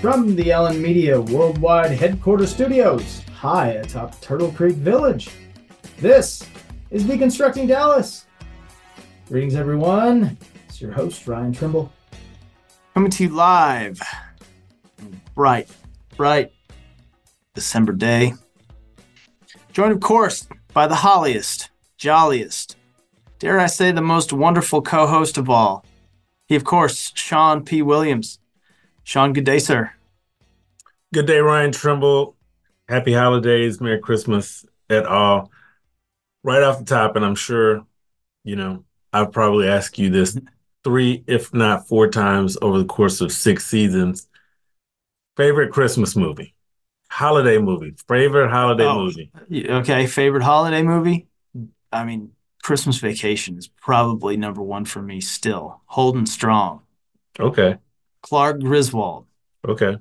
From the Allen Media Worldwide Headquarters Studios, high atop Turtle Creek Village, this is Deconstructing Dallas. Greetings, everyone. It's your host, Ryan Trimble. Coming to you live. Bright, bright December day. Joined, of course, by the holliest, jolliest, dare I say, the most wonderful co host of all. He, of course, Sean P. Williams. Sean, good day, sir. Good day, Ryan Trimble. Happy holidays, Merry Christmas at all. Right off the top, and I'm sure, you know, I've probably asked you this mm-hmm. three, if not four times over the course of six seasons. Favorite Christmas movie, holiday movie, favorite holiday Oh. movie. Okay, favorite holiday movie? I mean, Christmas Vacation is probably number one for me still. Holding strong. Okay, Clark Griswold. okay.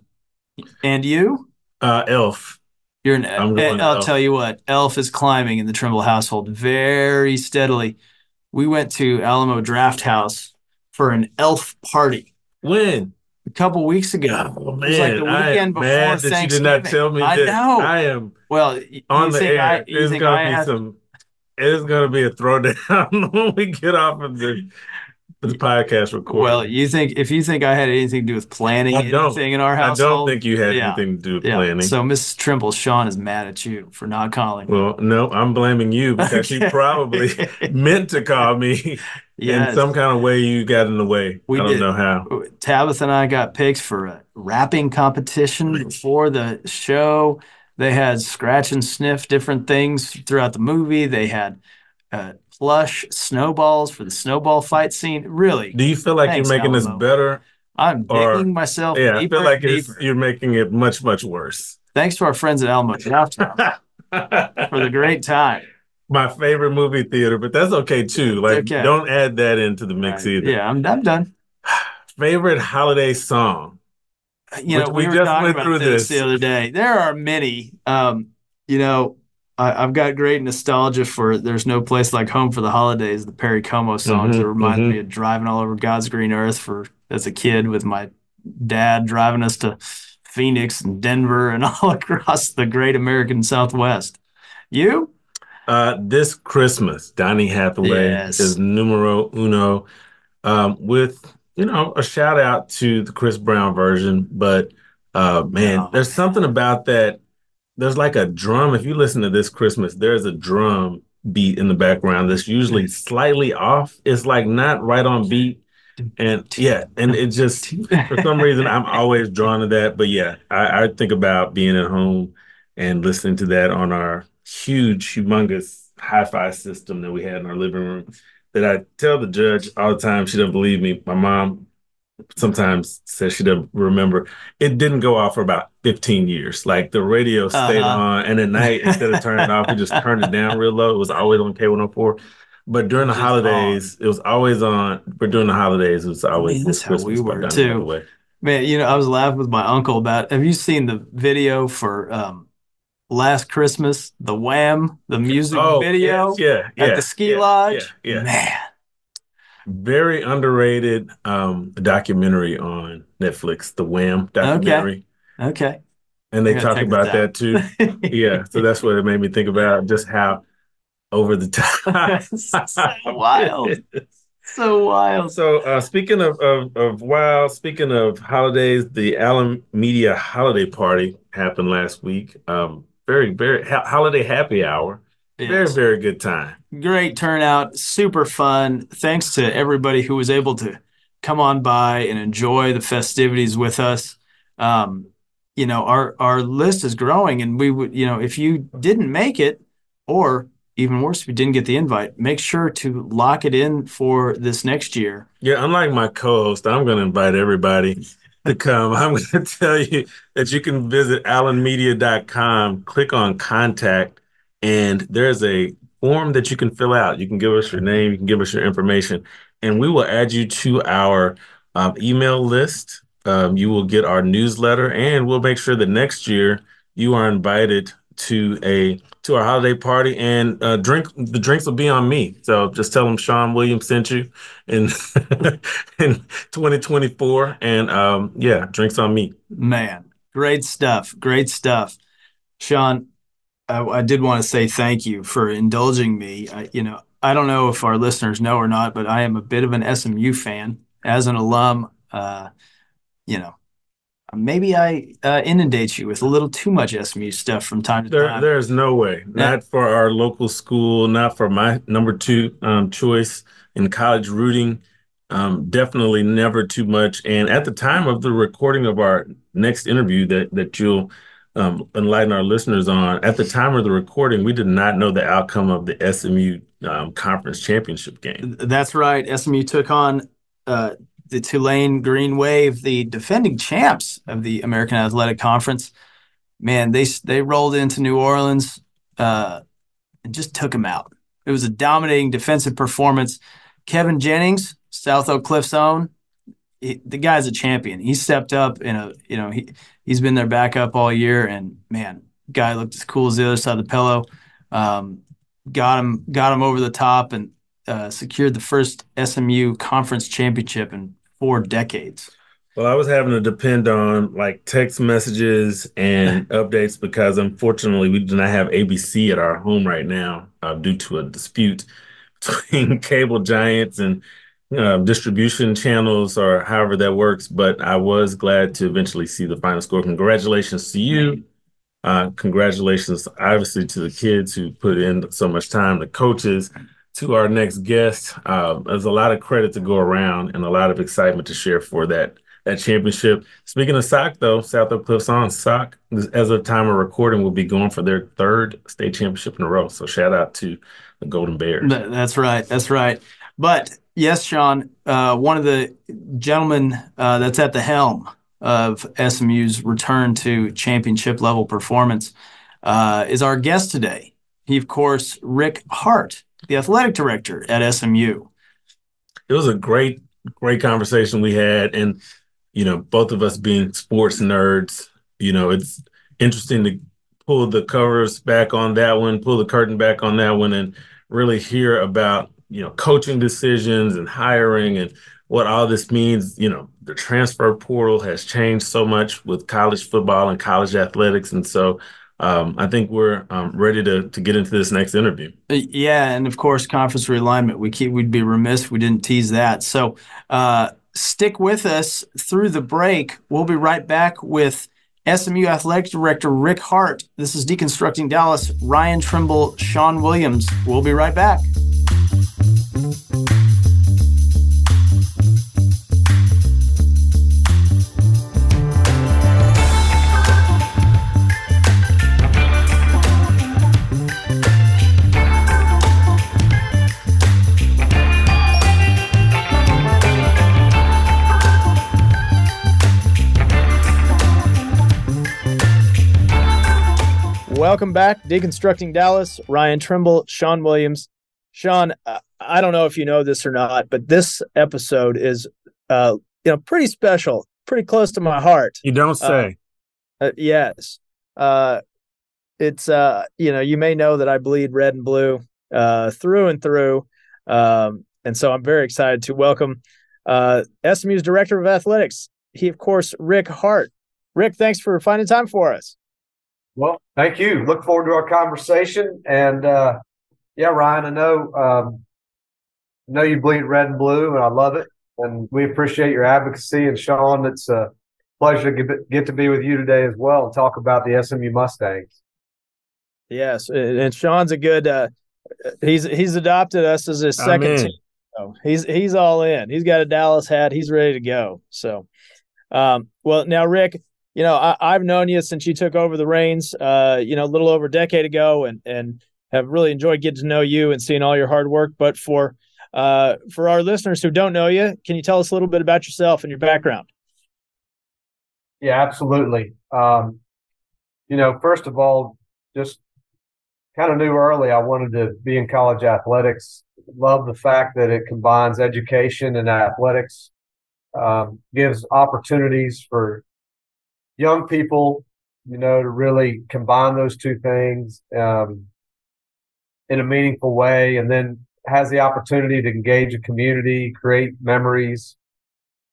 And you? Uh, Elf. You're an. I'm going I'll Elf. tell you what. Elf is climbing in the Trimble household very steadily. We went to Alamo Drafthouse for an Elf party When? a couple weeks ago. Oh it was like the man, I weekend before mad that you did not tell me I this. know. I am Well, on the air. I? Gonna I be have- some. It's gonna be a throwdown when we get off of the the podcast recording. Well, you think if you think I had anything to do with planning anything in our I don't think you had Yeah. anything to do with yeah. planning. So Mrs. Trimble, Sean is mad at you for not calling. well, no, I'm blaming you because you probably meant to call me in some kind of way. You got in the way. We I don't did. know how. Tabitha and I got picked for a rapping competition before the show. They had scratch and sniff different things throughout the movie. They had uh, plush snowballs for the snowball fight scene. Really, Do you feel like Thanks, you're making this better? I'm or- digging myself Yeah, I feel like it's, you're making it much, much worse. Thanks to our friends at Alamo for the great time. My favorite movie theater, but that's okay too. Like, okay. don't add that into the mix Right. either. Yeah, I'm, I'm done. Favorite holiday song? you know, we, we were just talking went about through this, this. the other day. There are many. Um, you know, I, I've got great nostalgia for "There's No Place Like Home for the Holidays," the Perry Como songs Mhm, that remind mhm. me of driving all over God's green earth for as a kid with my dad driving us to Phoenix and Denver and all across the great American Southwest. You? Uh, this Christmas, Donny Hathaway Yes. is numero uno. Um, with you know a shout out to the Chris Brown version, but uh, man, Oh, there's something about that. There's like a drum. If you listen to this Christmas, there's a drum beat in the background that's usually slightly off. It's like not right on beat, and yeah, and it just for some reason I'm always drawn to that. But yeah, I, I think about being at home and listening to that on our huge, humongous hi-fi system that we had in our living room. That I tell the judge all the time. She doesn't believe me. My mom sometimes says she doesn't remember. It didn't go off for about 15 years. Like the radio stayed Uh-huh. on, and at night instead of turning it off, we just turned it down real low. It was always on K104. But during the Just holidays, it was always on. But during the holidays, it was always mean, this that's how we Christmas by were, too. Man, you know, I was laughing with my uncle about. Have you seen the video for um, Last Christmas? The Wham, the music Oh, video yeah, yeah, at the ski yeah, lodge. Yeah, yeah. Man, Very underrated um documentary on Netflix, the Wham documentary. okay. okay. And they talk about that too. Yeah. So that's what it made me think about just how over the top. So wild. so wild. So uh, speaking of, of of wow, speaking of holidays, the Allen Media Holiday Party happened last week. Um, very very ho- holiday happy hour. Very Yes. very good time. Great turnout, super fun. Thanks to everybody who was able to come on by and enjoy the festivities with us. Um, you know, our our list is growing, and we would, you know, if you didn't make it, or even worse, if you didn't get the invite, make sure to lock it in for this next year. Yeah, unlike my co-host, I'm going to invite everybody to come. I'm going to tell you that you can visit allenmedia.com, click on contact, and there's a form that you can fill out. You can give us your name, you can give us your information, and we will add you to our um, email list. Um, you will get our newsletter, and we'll make sure that next year you are invited to a to our holiday party, and uh, drink the drinks will be on me. So just tell them Sean Williams sent you in in 2024, and um, yeah, drinks on me. Man, great stuff, great stuff, Sean. I, I did want to say thank you for indulging me. I, you know, I don't know if our listeners know or not, but I am a bit of an SMU fan. As an alum, uh, you know, maybe I uh, inundate you with a little too much SMU stuff from time to there, time. There's no way. Not for our local school, not for my number two um, choice in college rooting. Um, definitely never too much. And at the time of the recording of our next interview that that you'll um, enlighten our listeners on, at the time of the recording, we did not know the outcome of the SMU um, conference championship game. That's right. SMU took on uh, the Tulane Green Wave, the defending champs of the American Athletic Conference. Man, they they rolled into New Orleans uh, and just took them out. It was a dominating defensive performance. Kevin Jennings, South Oak Cliff's own, he, the guy's a champion. He stepped up in a you know he he's been their backup all year, and man, guy looked as cool as the other side of the pillow. Um, got him got him over the top and uh, secured the first SMU conference championship in four decades. Well, I was having to depend on like text messages and updates because unfortunately we do not have ABC at our home right now uh, due to a dispute between cable giants and uh, distribution channels or however that works. But I was glad to eventually see the final score. Congratulations to you. Uh, congratulations, obviously, to the kids who put in so much time, the coaches, to our next guest. Uh, there's a lot of credit to go around and a lot of excitement to share for that that championship. Speaking of SOC, though, South Oak Cliffs on SOC, as of time of recording, will be going for their third state championship in a row. So shout out to the Golden Bears. That's right. That's right. But yes, Sean, uh, one of the gentlemen uh, that's at the helm of SMU's return to championship level performance uh, is our guest today. He, of course, Rick Hart, the athletic director at SMU. It was a great, great conversation we had. And, you know, both of us being sports nerds, you know, it's interesting to pull the covers back on that one, pull the curtain back on that one, and really hear about, you know, coaching decisions and hiring and what all this means. You know, the transfer portal has changed so much with college football and college athletics. And so, um, I think we're um, ready to to get into this next interview. Uh, yeah, and of course, conference realignment. We keep we'd be remiss if we didn't tease that. So uh, stick with us through the break. We'll be right back with SMU Athletic Director Rick Hart. This is Deconstructing Dallas. Ryan Trimble, Sean Williams. We'll be right back. Welcome back, Deconstructing Dallas. Ryan Trimble, Sean Williams. Sean, I don't know if you know this or not, but this episode is, uh, you know, pretty special, pretty close to my heart. You don't say. Uh, uh, yes. Uh, it's, uh, you know, you may know that I bleed red and blue uh, through and through. Um, and so I'm very excited to welcome uh, SMU's Director of Athletics. He, of course, Rick Hart. Rick, thanks for finding time for us. Well, thank you. Look forward to our conversation. And uh, yeah, Ryan, I know um, I know you bleed red and blue, and I love it. And we appreciate your advocacy. And Sean, it's a pleasure to get, get to be with you today as well and talk about the SMU Mustangs. Yes, and Sean's a good. Uh, he's he's adopted us as his second team. So he's he's all in. He's got a Dallas hat. He's ready to go. So, um, well, now Rick, you know, I, have known you since you took over the reins, uh, you know, a little over a decade ago, and and have really enjoyed getting to know you and seeing all your hard work. But for uh, for our listeners who don't know you, can you tell us a little bit about yourself and your background? Yeah, absolutely. Um, you know, first of all, just kind of knew early I wanted to be in college athletics. Love the fact that it combines education and athletics, um, gives opportunities for young people you know, to really combine those two things um, in a meaningful way, and then has the opportunity to engage a community, create memories,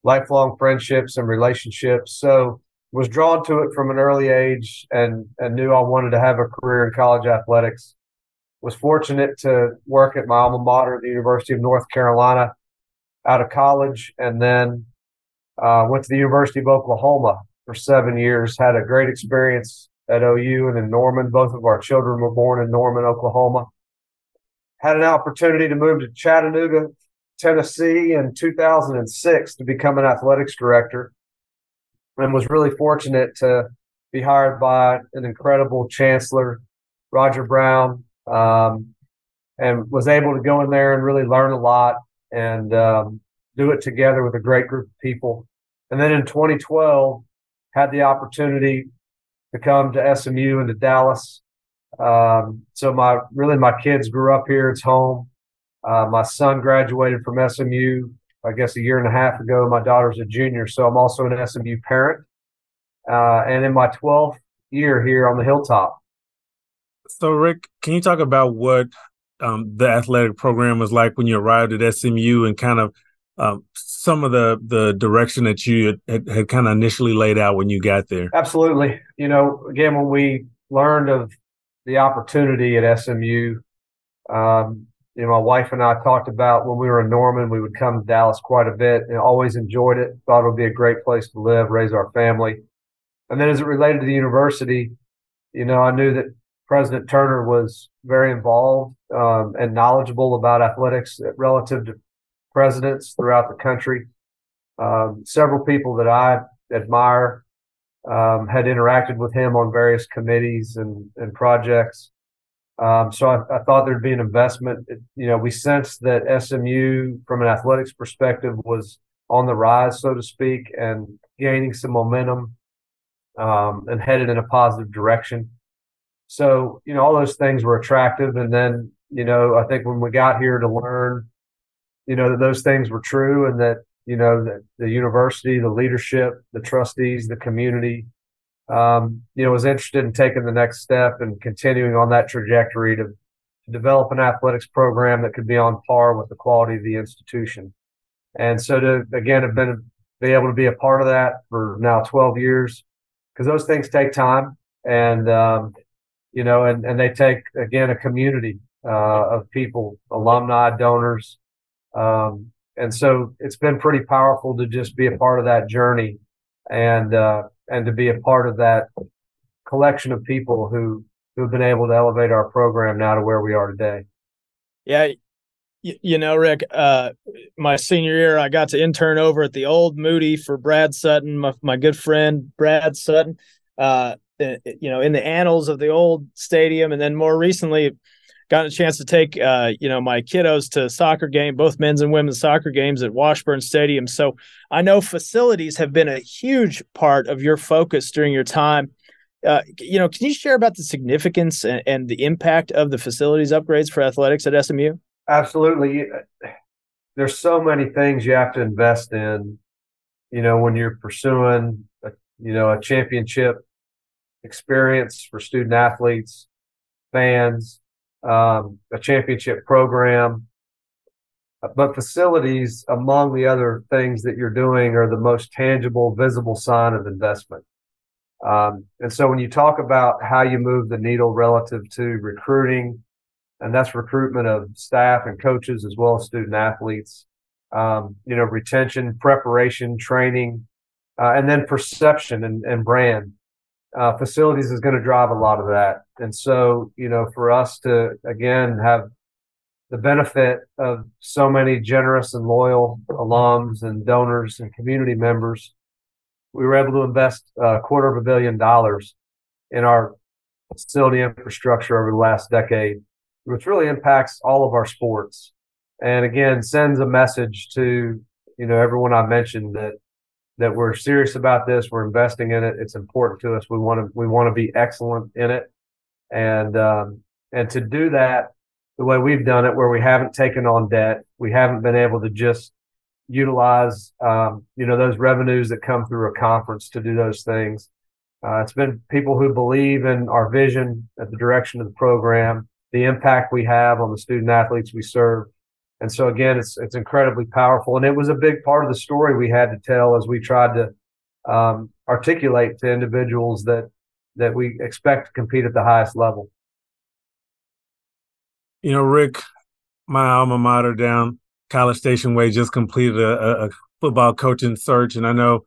lifelong friendships and relationships. So was drawn to it from an early age and, and knew I wanted to have a career in college athletics. Was fortunate to work at my alma mater the University of North Carolina out of college and then uh, went to the University of Oklahoma for seven years. Had a great experience at OU and in Norman. Both of our children were born in Norman, Oklahoma. Had an opportunity to move to Chattanooga, Tennessee in 2006 to become an athletics director and was really fortunate to be hired by an incredible chancellor, Roger Brown, um, and was able to go in there and really learn a lot and um, do it together with a great group of people. And then in 2012, had the opportunity to come to SMU and to Dallas. Um, so my really my kids grew up here. It's home. Uh, my son graduated from SMU, I guess, a year and a half ago. My daughter's a junior, so I'm also an SMU parent. Uh, and in my 12th year here on the Hilltop. So, Rick, can you talk about what um, the athletic program was like when you arrived at SMU and kind of um, some of the the direction that you had, had kind of initially laid out when you got there? Absolutely. You know, again, when we learned of the opportunity at SMU, um, you know, my wife and I talked about when we were in Norman, we would come to Dallas quite a bit and always enjoyed it. Thought it would be a great place to live, raise our family. And then as it related to the university, you know, I knew that President Turner was very involved um, and knowledgeable about athletics relative to presidents throughout the country. Um, several people that I admire um, had interacted with him on various committees and, and projects. Um, so I, I, thought there'd be an investment. It, you know, we sensed that SMU, from an athletics perspective, was on the rise, so to speak, and gaining some momentum um, and headed in a positive direction. So, you know, all those things were attractive. And then, you know, I think when we got here to learn, you know, that those things were true and that, you know, that the university, the leadership, the trustees, the community, um, you know, was interested in taking the next step and continuing on that trajectory to, to develop an athletics program that could be on par with the quality of the institution. And so to, again, have been, be able to be a part of that for now 12 years, because those things take time and, um, you know, and, and they take, again, a community, uh, of people, alumni, donors. Um, and so it's been pretty powerful to just be a part of that journey and, uh, and to be a part of that collection of people who who've been able to elevate our program now to where we are today. Yeah, you, know, Rick, uh, my senior year, I got to intern over at the old Moody for Brad Sutton, my, my good friend Brad Sutton. Uh, eh, you know, in the annals of the old stadium, and then more recently, gotten a chance to take uh, you know my kiddos to soccer game, both men's and women's soccer games at Washburn Stadium. So I know facilities have been a huge part of your focus during your time. Uh, you know, can you share about the significance and, and, the impact of the facilities upgrades for athletics at SMU? Absolutely. There's so many things you have to invest in. You know, when you're pursuing, a, you know, a championship experience for student athletes, fans, um, a championship program. But facilities, among the other things that you're doing, are the most tangible, visible sign of investment. Um, and so when you talk about how you move the needle relative to recruiting, and that's recruitment of staff and coaches as well as student athletes, um, you know, retention, preparation, training, uh, and then perception and, and brand uh, facilities is going to drive a lot of that. And so, you know, for us to again have the benefit of so many generous and loyal alums and donors and community members, we were able to invest a quarter of a billion dollars in our facility infrastructure over the last decade, which really impacts all of our sports. And again, sends a message to, you know, everyone I mentioned that that we're serious about this. We're investing in it. It's important to us. We want to we want to be excellent in it, and um, and to do that the way we've done it, where we haven't taken on debt, we haven't been able to just utilize um, you know those revenues that come through a conference to do those things. Uh, it's been people who believe in our vision at the direction of the program, the impact we have on the student athletes we serve. And so again, it's it's incredibly powerful, and it was a big part of the story we had to tell as we tried to um, articulate to individuals that that we expect to compete at the highest level. You know, Rick, my alma mater down College Station Way just completed a, a football coaching search, and I know,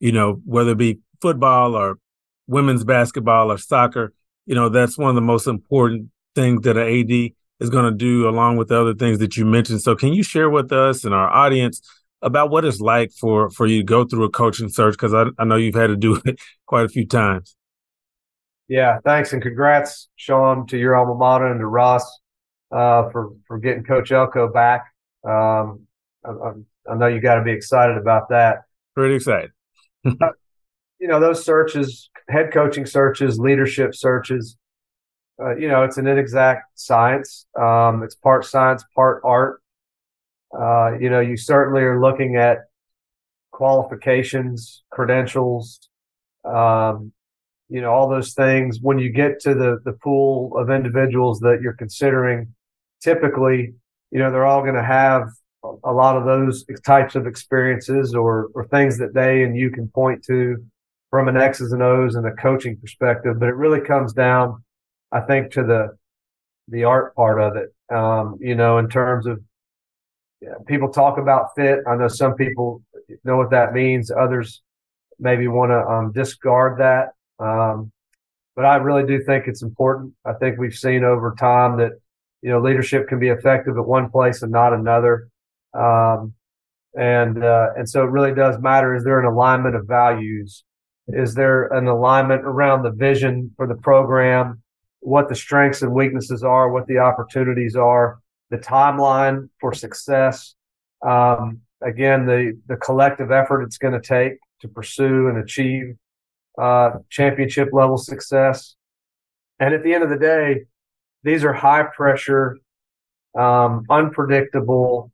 you know, whether it be football or women's basketball or soccer, you know, that's one of the most important things that an AD is going to do along with the other things that you mentioned. So can you share with us and our audience about what it's like for, for you to go through a coaching search? Cause I, I know you've had to do it quite a few times. Yeah. Thanks. And congrats, Sean, to your alma mater and to Ross, uh, for, for getting coach Elko back. Um, I, I know you got to be excited about that. Pretty excited. you know, those searches, head coaching searches, leadership searches, uh, you know, it's an inexact science. Um, it's part science, part art. Uh, you know, you certainly are looking at qualifications, credentials, um, you know, all those things. When you get to the the pool of individuals that you're considering, typically, you know, they're all going to have a lot of those types of experiences or or things that they and you can point to from an X's and O's and a coaching perspective. But it really comes down I think to the the art part of it. Um, you know, in terms of yeah, people talk about fit. I know some people know what that means. Others maybe want to um, discard that. Um, but I really do think it's important. I think we've seen over time that you know leadership can be effective at one place and not another. Um, and uh, and so it really does matter. Is there an alignment of values? Is there an alignment around the vision for the program? What the strengths and weaknesses are, what the opportunities are, the timeline for success. Um, again, the the collective effort it's going to take to pursue and achieve uh, championship level success. And at the end of the day, these are high pressure, um, unpredictable,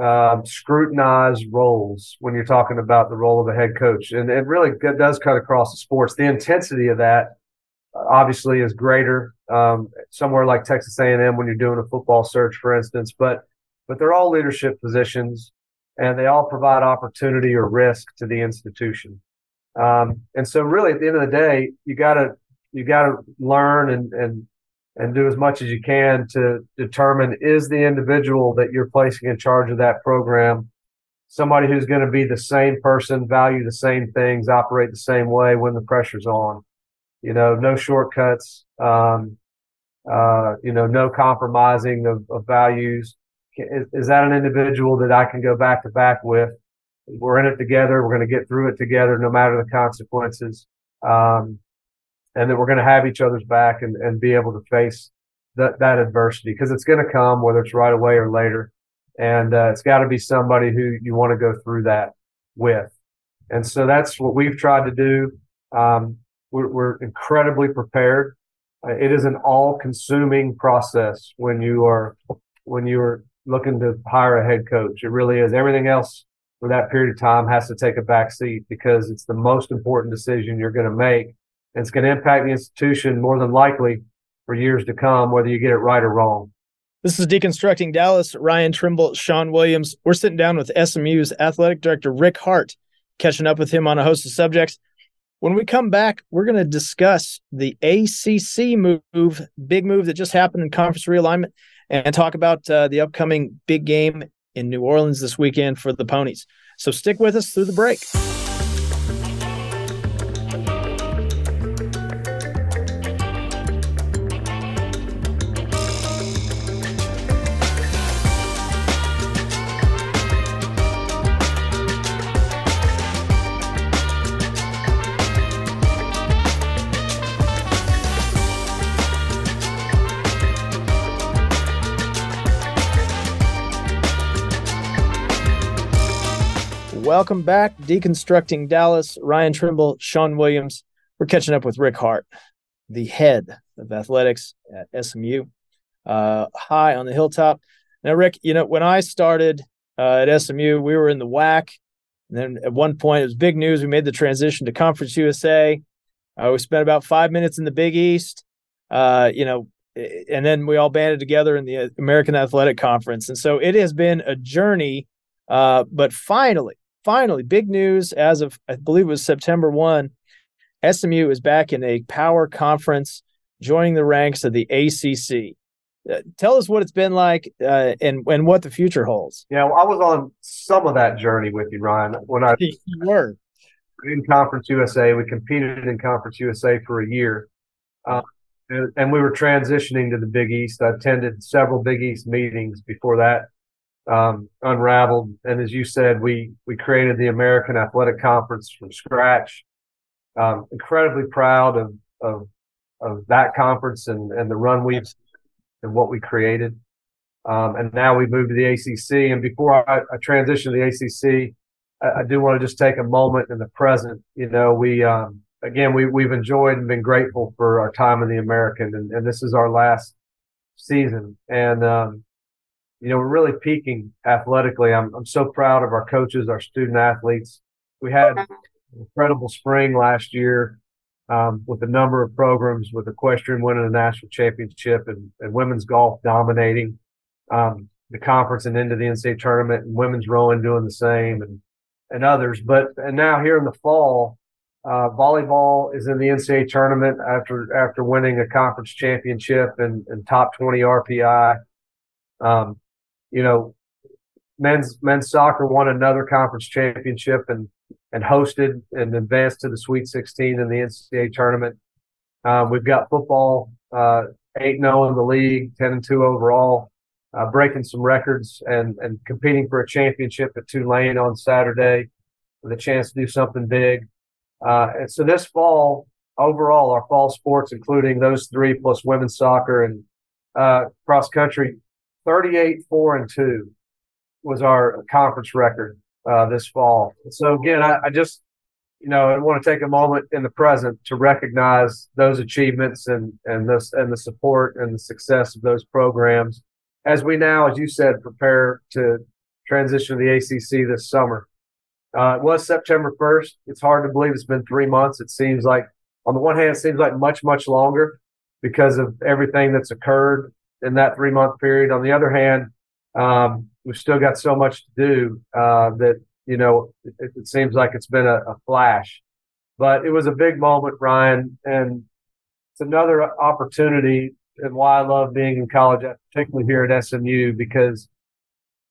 uh, scrutinized roles when you're talking about the role of a head coach. And it really does cut across the sports. The intensity of that obviously is greater um, somewhere like Texas A&M when you're doing a football search, for instance. But but they're all leadership positions, and they all provide opportunity or risk to the institution. Um, and so, really, at the end of the day, you gotta you gotta learn and and and do as much as you can to determine is the individual that you're placing in charge of that program somebody who's going to be the same person, value the same things, operate the same way when the pressure's on you know, no shortcuts, um, uh, you know, no compromising of, of values. Is, is, that an individual that I can go back to back with? We're in it together. We're going to get through it together, no matter the consequences. Um, and that we're going to have each other's back and, and be able to face that, that adversity because it's going to come, whether it's right away or later. And, uh, it's got to be somebody who you want to go through that with. And so that's what we've tried to do. Um, we're, we're incredibly prepared. Uh, it is an all-consuming process when you are when you are looking to hire a head coach. It really is. Everything else for that period of time has to take a back seat because it's the most important decision you're going to make. And it's going to impact the institution more than likely for years to come, whether you get it right or wrong. This is Deconstructing Dallas. Ryan Trimble, Sean Williams. We're sitting down with SMU's athletic director, Rick Hart, catching up with him on a host of subjects. When we come back, we're going to discuss the ACC move, big move that just happened in conference realignment, and talk about uh, the upcoming big game in New Orleans this weekend for the Ponies. So stick with us through the break. Welcome back, Deconstructing Dallas. Ryan Trimble, Sean Williams. We're catching up with Rick Hart, the head of athletics at SMU, uh, high on the hilltop. Now, Rick, you know, when I started uh, at SMU, we were in the WAC. And then at one point, it was big news. We made the transition to Conference USA. Uh, we spent about five minutes in the Big East. Uh, you know, and then we all banded together in the American Athletic Conference. And so it has been a journey. Uh, but finally, finally, big news as of I believe it was September one, SMU is back in a power conference, joining the ranks of the ACC. Uh, tell us what it's been like uh, and and what the future holds. Yeah, well, I was on some of that journey with you, Ryan. When I you were in Conference USA, we competed in Conference USA for a year, uh, and, and, we were transitioning to the Big East. I attended several Big East meetings before that um, unraveled, and as you said, we we created the American Athletic Conference from scratch. Um, incredibly proud of of of that conference and and the run we've and what we created. Um, and now we moved to the ACC. And before I, I transition to the ACC, I, I, do want to just take a moment in the present. You know, we um, again we we've enjoyed and been grateful for our time in the American, and, and this is our last season. And um, you know, we're really peaking athletically. I'm I'm so proud of our coaches, our student athletes. We had an incredible spring last year um, with a number of programs, with equestrian winning a national championship and, and women's golf dominating um, the conference and into the NCAA tournament, and women's rowing doing the same, and and others. But and now here in the fall, uh, volleyball is in the NCAA tournament after after winning a conference championship and, and top twenty RPI. Um, you know, men's men's soccer won another conference championship and and hosted and advanced to the Sweet 16 in the NCAA tournament. Um, we've got football uh, eight uh, zero in the league, ten and two overall, uh, breaking some records and and competing for a championship at Tulane on Saturday with a chance to do something big. Uh, and so this fall, overall, our fall sports, including those three plus women's soccer and uh, cross country, 38 four and two was our conference record uh, this fall. So again, I, I, just, you know, I want to take a moment in the present to recognize those achievements and and this and the support and the success of those programs as we now, as you said, prepare to transition to the ACC this summer. Uh, it was September 1st. It's hard to believe it's been three months. It seems like, on the one hand, it seems like much, much longer because of everything that's occurred in that three month period. On the other hand, um, we've still got so much to do uh, that you know it, it, seems like it's been a, a, flash, but it was a big moment, Ryan, and it's another opportunity. And why I love being in college, particularly here at SMU, because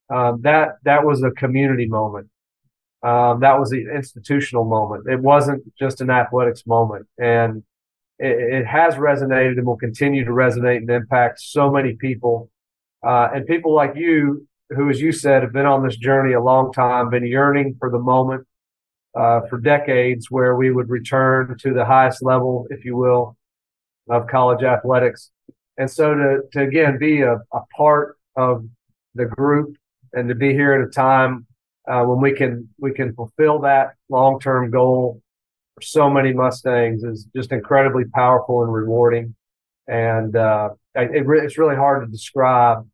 um, that that was a community moment. Um, that was an institutional moment. It wasn't just an athletics moment, and it, it has resonated and will continue to resonate and impact so many people uh, and people like you, who, as you said, have been on this journey a long time, been yearning for the moment uh, for decades where we would return to the highest level, if you will, of college athletics. And so to, to again be a, a part of the group and to be here at a time uh, when we can we can fulfill that long term goal for so many Mustangs is just incredibly powerful and rewarding. And uh, it, it's really hard to describe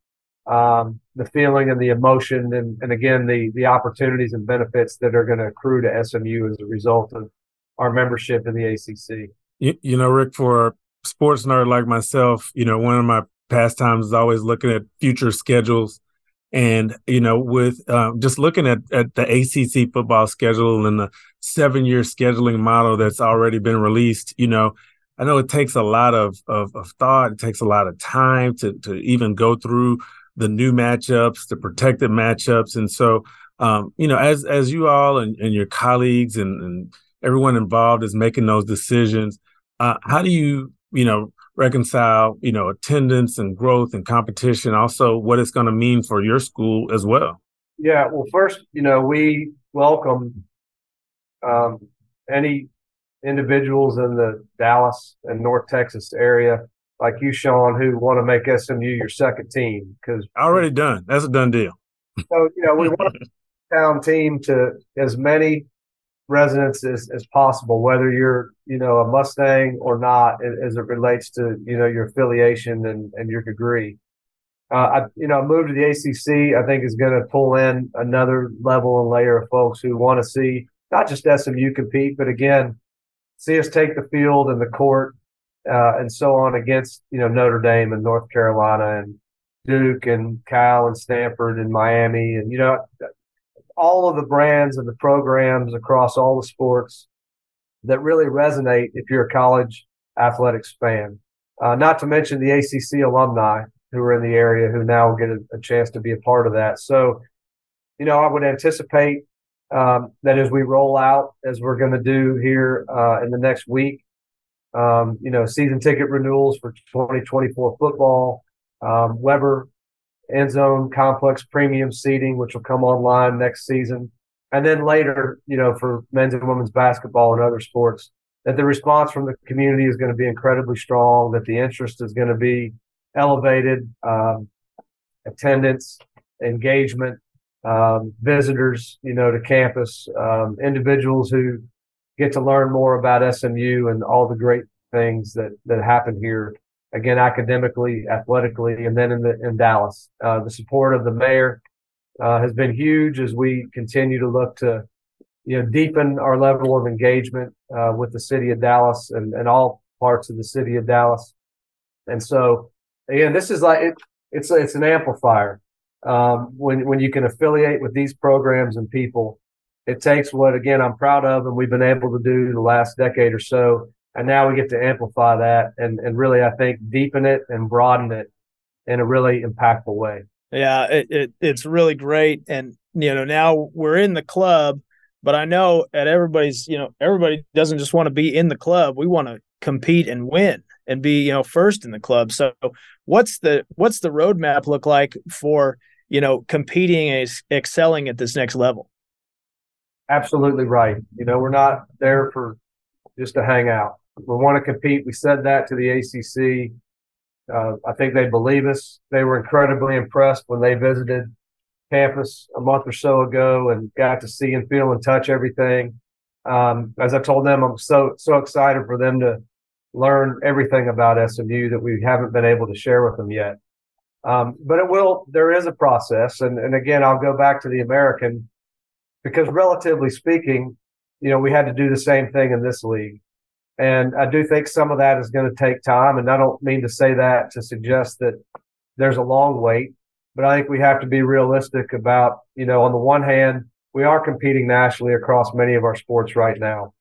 um, the feeling and the emotion and, and again the the opportunities and benefits that are going to accrue to SMU as a result of our membership in the ACC. You, you know, Rick, for a sports nerd like myself, you know, one of my pastimes is always looking at future schedules. And, you know, with uh, just looking at, at the ACC football schedule and the seven year scheduling model that's already been released, you know, I know it takes a lot of, of, of thought. It takes a lot of time to, to even go through the new matchups, the protected matchups. And so, um, you know, as, as you all and, and your colleagues and, and everyone involved is making those decisions, uh, how do you, you know, reconcile, you know, attendance and growth and competition, also what it's going to mean for your school as well? Yeah. Well, first, you know, we welcome um, any individuals in the Dallas and North Texas area like you, Sean, who want to make SMU your second team because already done. That's a done deal. So you know we want town team to as many residents as, as possible, whether you're you know a Mustang or not, as it relates to you know your affiliation and, and your degree. Uh, I, you know, a move to the ACC, I think, is going to pull in another level and layer of folks who want to see not just SMU compete, but again, see us take the field and the court uh, and so on against you know Notre Dame and North Carolina and Duke and Cal and Stanford and Miami and you know all of the brands and the programs across all the sports that really resonate if you're a college athletics fan. Uh, not to mention the ACC alumni who are in the area who now get a, a chance to be a part of that. So, you know, I would anticipate um, that as we roll out, as we're going to do here uh, in the next week, um, you know, season ticket renewals for 2024 football, um, Weber end zone complex premium seating, which will come online next season. And then later, you know, for men's and women's basketball and other sports, that the response from the community is going to be incredibly strong, that the interest is going to be elevated, um, attendance, engagement, um, visitors, you know, to campus, um, individuals who get to learn more about SMU and all the great things that that happen here. Again, academically, athletically, and then in the in Dallas, uh, the support of the mayor uh, has been huge as we continue to look to, you know, deepen our level of engagement uh, with the city of Dallas and, and all parts of the city of Dallas. And so, again, this is like it, it's it's an amplifier um, when when you can affiliate with these programs and people. It takes what again I'm proud of, and we've been able to do the last decade or so, and now we get to amplify that and and really I think deepen it and broaden it in a really impactful way. Yeah, it, it it's really great, and you know now we're in the club, but I know at everybody's you know everybody doesn't just want to be in the club. We want to compete and win and be you know first in the club. So what's the what's the roadmap look like for you know competing and excelling at this next level? Absolutely right. You know we're not there for just to hang out. We want to compete. We said that to the ACC. Uh, I think they believe us. They were incredibly impressed when they visited campus a month or so ago and got to see and feel and touch everything. Um, as I told them, I'm so so excited for them to learn everything about SMU that we haven't been able to share with them yet. Um, but it will. There is a process, and and again, I'll go back to the American because relatively speaking, you know, we had to do the same thing in this league. And I do think some of that is going to take time. And I don't mean to say that to suggest that there's a long wait, but I think we have to be realistic about, you know, on the one hand, we are competing nationally across many of our sports right now.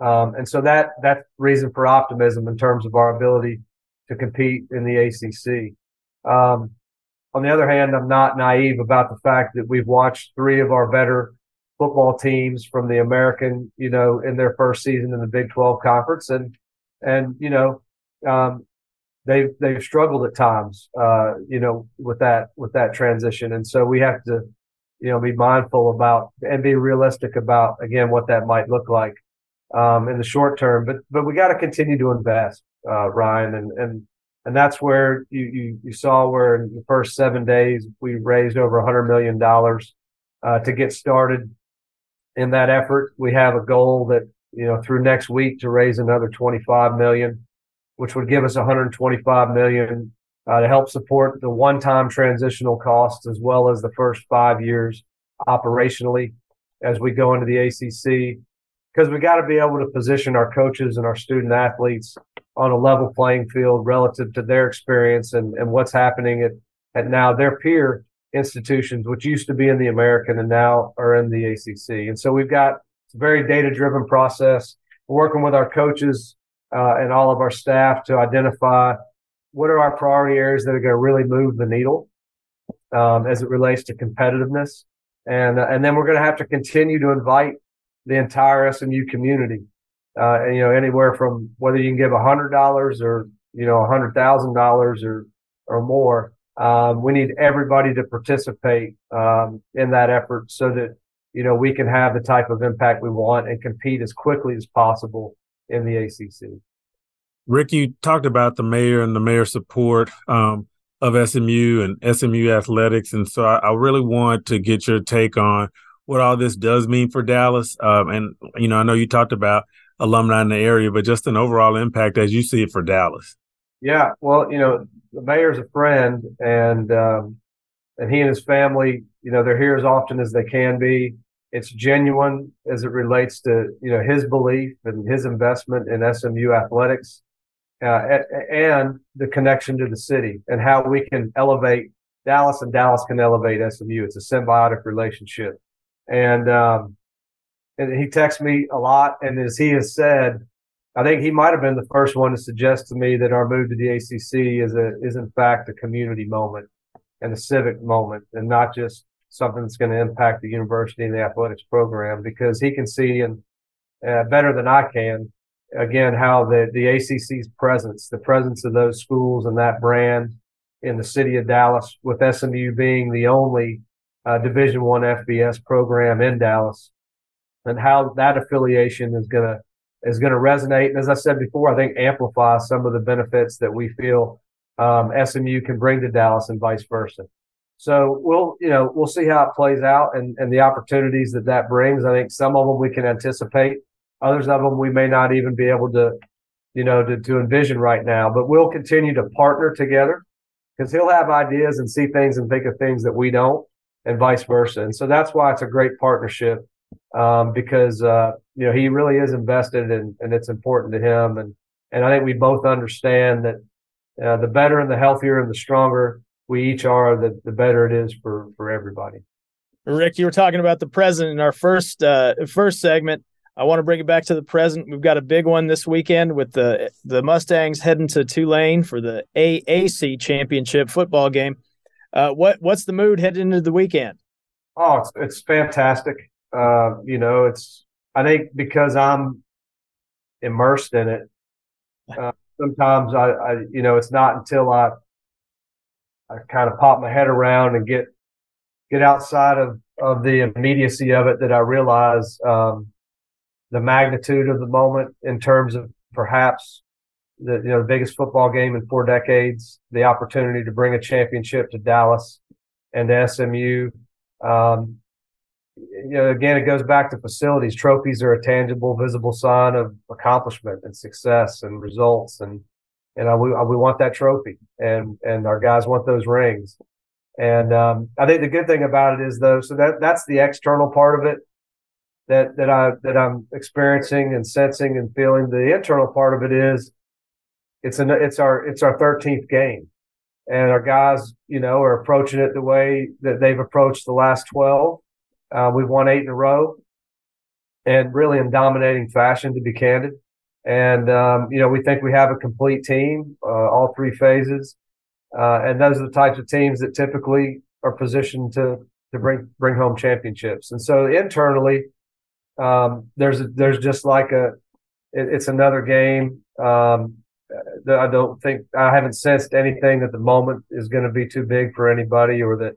Um, and so that, that's reason for optimism in terms of our ability to compete in the ACC. Um, on the other hand, I'm not naive about the fact that we've watched three of our better football teams from the American, you know, in their first season in the Big 12 conference. And, and, you know, um, they've, they've struggled at times, uh, you know, with that, with that transition. And so we have to, you know, be mindful about and be realistic about, again, what that might look like, um, in the short term. But, but we got to continue to invest, uh, Ryan. And, and, and that's where you, you, you saw where in the first seven days we raised over a hundred million dollars uh, to get started in that effort. We have a goal that, you know, through next week to raise another 25 million, which would give us 125 million uh, to help support the one-time transitional costs as well as the first five years operationally as we go into the ACC. Because we got to be able to position our coaches and our student athletes on a level playing field relative to their experience and, and what's happening at, at now their peer institutions, which used to be in the American and now are in the ACC. And so we've got a very data driven process. We're working with our coaches uh, and all of our staff to identify what are our priority areas that are going to really move the needle um, as it relates to competitiveness. And, uh, and then we're going to have to continue to invite the entire SMU community. Uh, and, you know, anywhere from whether you can give a hundred dollars or, you know, a hundred thousand dollars or, or more um, we need everybody to participate um, in that effort so that you know we can have the type of impact we want and compete as quickly as possible in the ACC. Rick, you talked about the mayor and the mayor support um, of SMU and SMU athletics, and so I, I, really want to get your take on what all this does mean for Dallas. Um, and you know, I know you talked about alumni in the area, but just an overall impact as you see it for Dallas. Yeah, well, you know, the mayor's a friend, and um, and he and his family, you know, they're here as often as they can be. It's genuine as it relates to you know his belief and his investment in SMU athletics, uh, and the connection to the city and how we can elevate Dallas and Dallas can elevate SMU. It's a symbiotic relationship, and um, and he texts me a lot. And as he has said, I think he might have been the first one to suggest to me that our move to the ACC is a is in fact a community moment and a civic moment, and not just something that's going to impact the university and the athletics program. Because he can see and uh, better than I can, again, how the the ACC's presence, the presence of those schools and that brand in the city of Dallas, with SMU being the only uh, Division One FBS program in Dallas, and how that affiliation is going to is going to resonate. And as I said before, I think amplify some of the benefits that we feel um, SMU can bring to Dallas and vice versa. So we'll, you know, we'll see how it plays out and, and the opportunities that that brings. I think some of them we can anticipate. Others of them we may not even be able to, you know, to, to envision right now, but we'll continue to partner together because he'll have ideas and see things and think of things that we don't and vice versa. And so that's why it's a great partnership um, because uh, you know he really is invested and and it's important to him and and I think we both understand that uh, the better and the healthier and the stronger we each are, the the better it is for for everybody. Rick, you were talking about the present in our first uh, first segment. I want to bring it back to the present. We've got a big one this weekend with the the Mustangs heading to Tulane for the AAC championship football game. Uh, what what's the mood heading into the weekend? Oh, it's, it's fantastic. Uh, you know, it's I think because I'm immersed in it. Uh, sometimes I, I, you know, it's not until I, I kind of pop my head around and get get outside of of the immediacy of it that I realize um, the magnitude of the moment in terms of perhaps the you know the biggest football game in four decades, the opportunity to bring a championship to Dallas and to SMU. Um, you know, again, it goes back to facilities. Trophies are a tangible, visible sign of accomplishment and success and results. And, and uh, we, we want that trophy and, and our guys want those rings. And, um, I think the good thing about it is though, so that, that's the external part of it that, that I, that I'm experiencing and sensing and feeling. The internal part of it is it's an, it's our, it's our 13th game and our guys, you know, are approaching it the way that they've approached the last 12 uh, we've won eight in a row and really in dominating fashion, to be candid. And, um, you know, we think we have a complete team, uh, all three phases. Uh, and those are the types of teams that typically are positioned to, to bring, bring home championships. And so internally, um, there's, a, there's just like a, it, it's another game. Um, I don't think I haven't sensed anything that the moment is going to be too big for anybody or that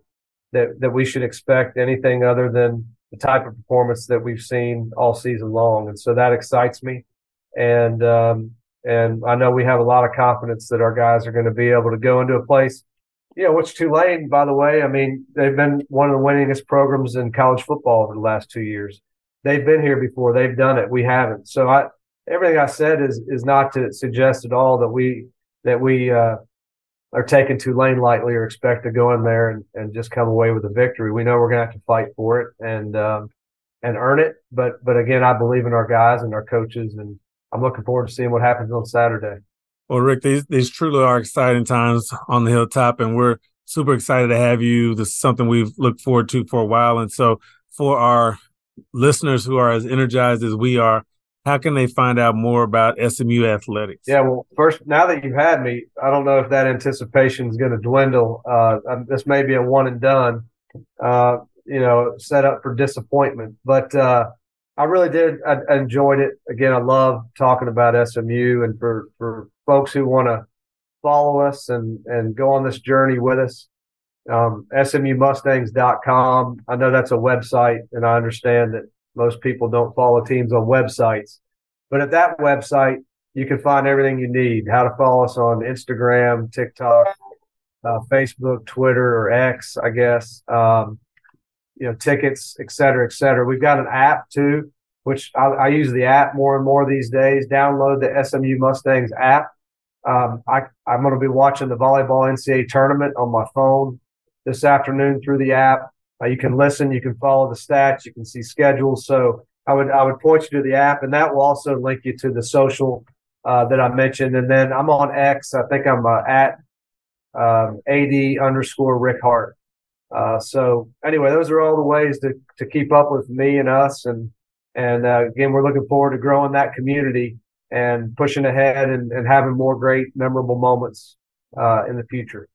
that that we should expect anything other than the type of performance that we've seen all season long, and so that excites me. And um, and I know we have a lot of confidence that our guys are going to be able to go into a place, you know, which Tulane, by the way, I mean they've been one of the winningest programs in college football over the last two years. They've been here before. They've done it. We haven't. So I everything I said is is not to suggest at all that we that we uh, are taking Tulane lightly or expect to go in there and, and just come away with a victory. We know we're going to have to fight for it and um, and earn it. But but again, I believe in our guys and our coaches, and I'm looking forward to seeing what happens on Saturday. Well, Rick, these these truly are exciting times on the hilltop, and we're super excited to have you. This is something we've looked forward to for a while, and so for our listeners who are as energized as we are, how can they find out more about SMU athletics? Yeah, well, first, now that you've had me, I don't know if that anticipation is going to dwindle. Uh, um, this may be a one and done, uh, you know, set up for disappointment. But uh, I really did. I, I, enjoyed it. Again, I love talking about SMU, and for for folks who want to follow us and and go on this journey with us. Um, SMUMustangs.com. I know that's a website, and I understand that most people don't follow teams on websites. But at that website, you can find everything you need. How to follow us on Instagram, TikTok, uh, Facebook, Twitter, or X, I guess. Um, you know, tickets, et cetera, et cetera. We've got an app too, which I, I, use the app more and more these days. Download the SMU Mustangs app. Um, I, I'm going to be watching the volleyball NCAA tournament on my phone this afternoon through the app. Uh, you can listen, you can follow the stats, you can see schedules. So I would I would point you to the app, and that will also link you to the social uh, that I mentioned. And then I'm on X. I think I'm uh, at um, ad underscore Rick Hart. Uh, so anyway, those are all the ways to to keep up with me and us. And and uh, again, we're looking forward to growing that community and pushing ahead and, and having more great memorable moments uh, in the future.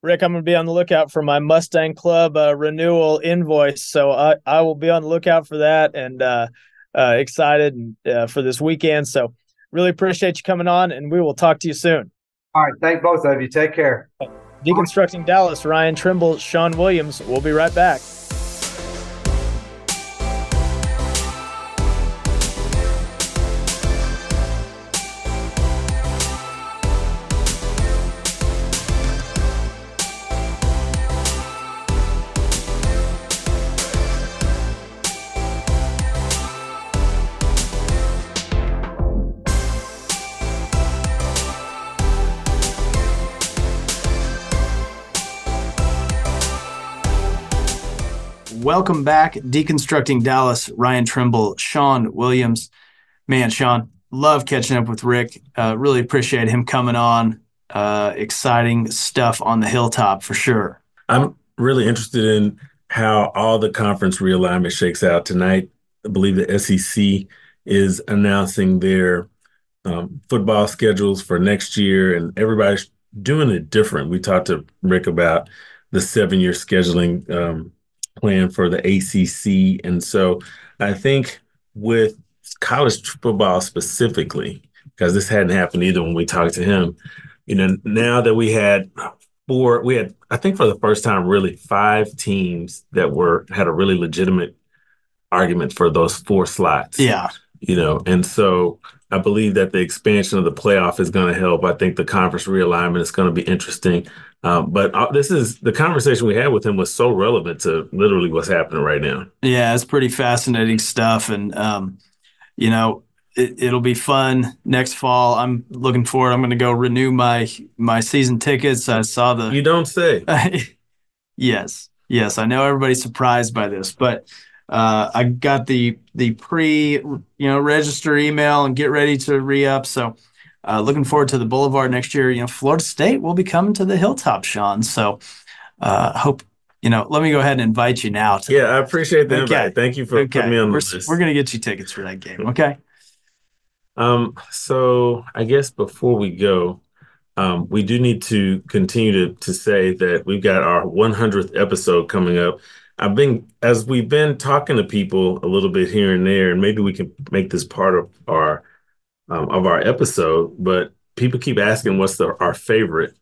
Rick, I'm going to be on the lookout for my Mustang Club uh, renewal invoice, so I, I will be on the lookout for that and uh, uh, excited uh, for this weekend. So really appreciate you coming on, and we will talk to you soon. All right, thank both of you. Take care. Deconstructing Dallas, Ryan Trimble, Sean Williams. We'll be right back. Welcome back, Deconstructing Dallas, Ryan Trimble, Sean Williams. Man, Sean, love catching up with Rick. Uh, really appreciate him coming on. Uh, exciting stuff on the hilltop for sure. I'm really interested in how all the conference realignment shakes out tonight. I believe the SEC is announcing their um, football schedules for next year, and everybody's doing it different. We talked to Rick about the seven year scheduling um, plan for the ACC. And so I think with college football specifically, because this hadn't happened either when we talked to him, you know, now that we had four, we had, I think for the first time, really five teams that were, had a really legitimate argument for those four slots. Yeah. You know, and so I believe that the expansion of the playoff is going to help. I think the conference realignment is going to be interesting. Um, but uh, this is the conversation we had with him was so relevant to literally what's happening right now. Yeah, it's pretty fascinating stuff, and um, you know, it, will be fun next fall. I'm looking forward. I'm going to go renew my my season tickets. I saw the. You don't say. yes, yes. I know everybody's surprised by this, but uh, I got the the pre you know register email and get ready to re up. So uh, looking forward to the Boulevard next year. You know, Florida State will be coming to the Hilltop, Sean. So uh, hope you know. Let me go ahead and invite you now. To, yeah, I appreciate that. Okay. Thank you for okay. putting me on the we're, list. We're gonna get you tickets for that game. Okay. Um. So I guess before we go. Um, we do need to continue to, to say that we've got our 100th episode coming up. I've been, as we've been talking to people a little bit here and there, and maybe we can make this part of our um, of our episode, but people keep asking what's the, our favorite.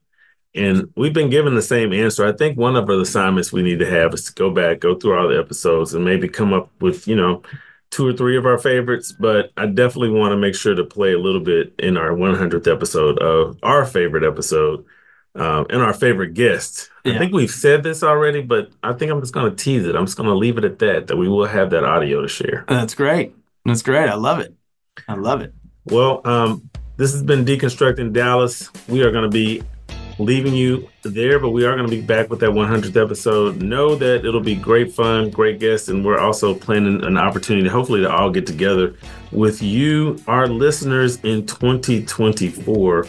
And we've been given the same answer. I think one of the assignments we need to have is to go back, go through all the episodes, and maybe come up with, you know, two or three of our favorites. But I definitely want to make sure to play a little bit in our 100th episode of our favorite episode um, and our favorite guest. Yeah. I think we've said this already, but I think I'm just going to tease it. I'm just going to leave it at that, that we will have that audio to share. That's great. That's great. I love it. I love it. Well, um, this has been Deconstructing Dallas. We are going to be leaving you there, but we are going to be back with that 100th episode. Know that it'll be great fun, great guests, and we're also planning an opportunity, hopefully, to all get together with you, our listeners, in 2024.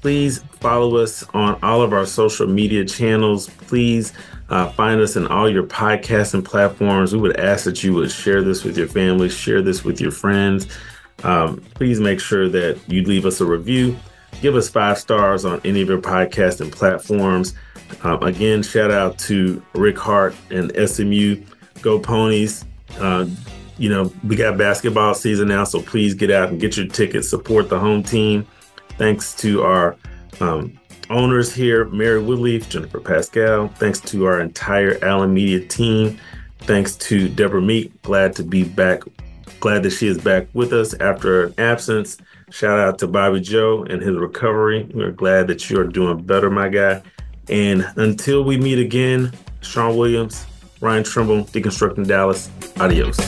Please follow us on all of our social media channels. Please uh, find us in all your podcasting platforms. We would ask that you would share this with your family, share this with your friends um, please make sure that you leave us a review. Give us five stars on any of your podcasting platforms. Um, again, shout out to Rick Hart and SMU. Go Ponies. Uh, you know, we got basketball season now, so please get out and get your tickets. Support the home team. Thanks to our um, owners here, Mary Woodleaf, Jennifer Pascal. Thanks to our entire Allen Media team. Thanks to Deborah Meek. Glad to be back Glad that she is back with us after an absence. Shout out to Bobby Joe and his recovery. We're glad that you are doing better, my guy. And until we meet again, Sean Williams, Ryan Trimble, Deconstructing Dallas. Adios.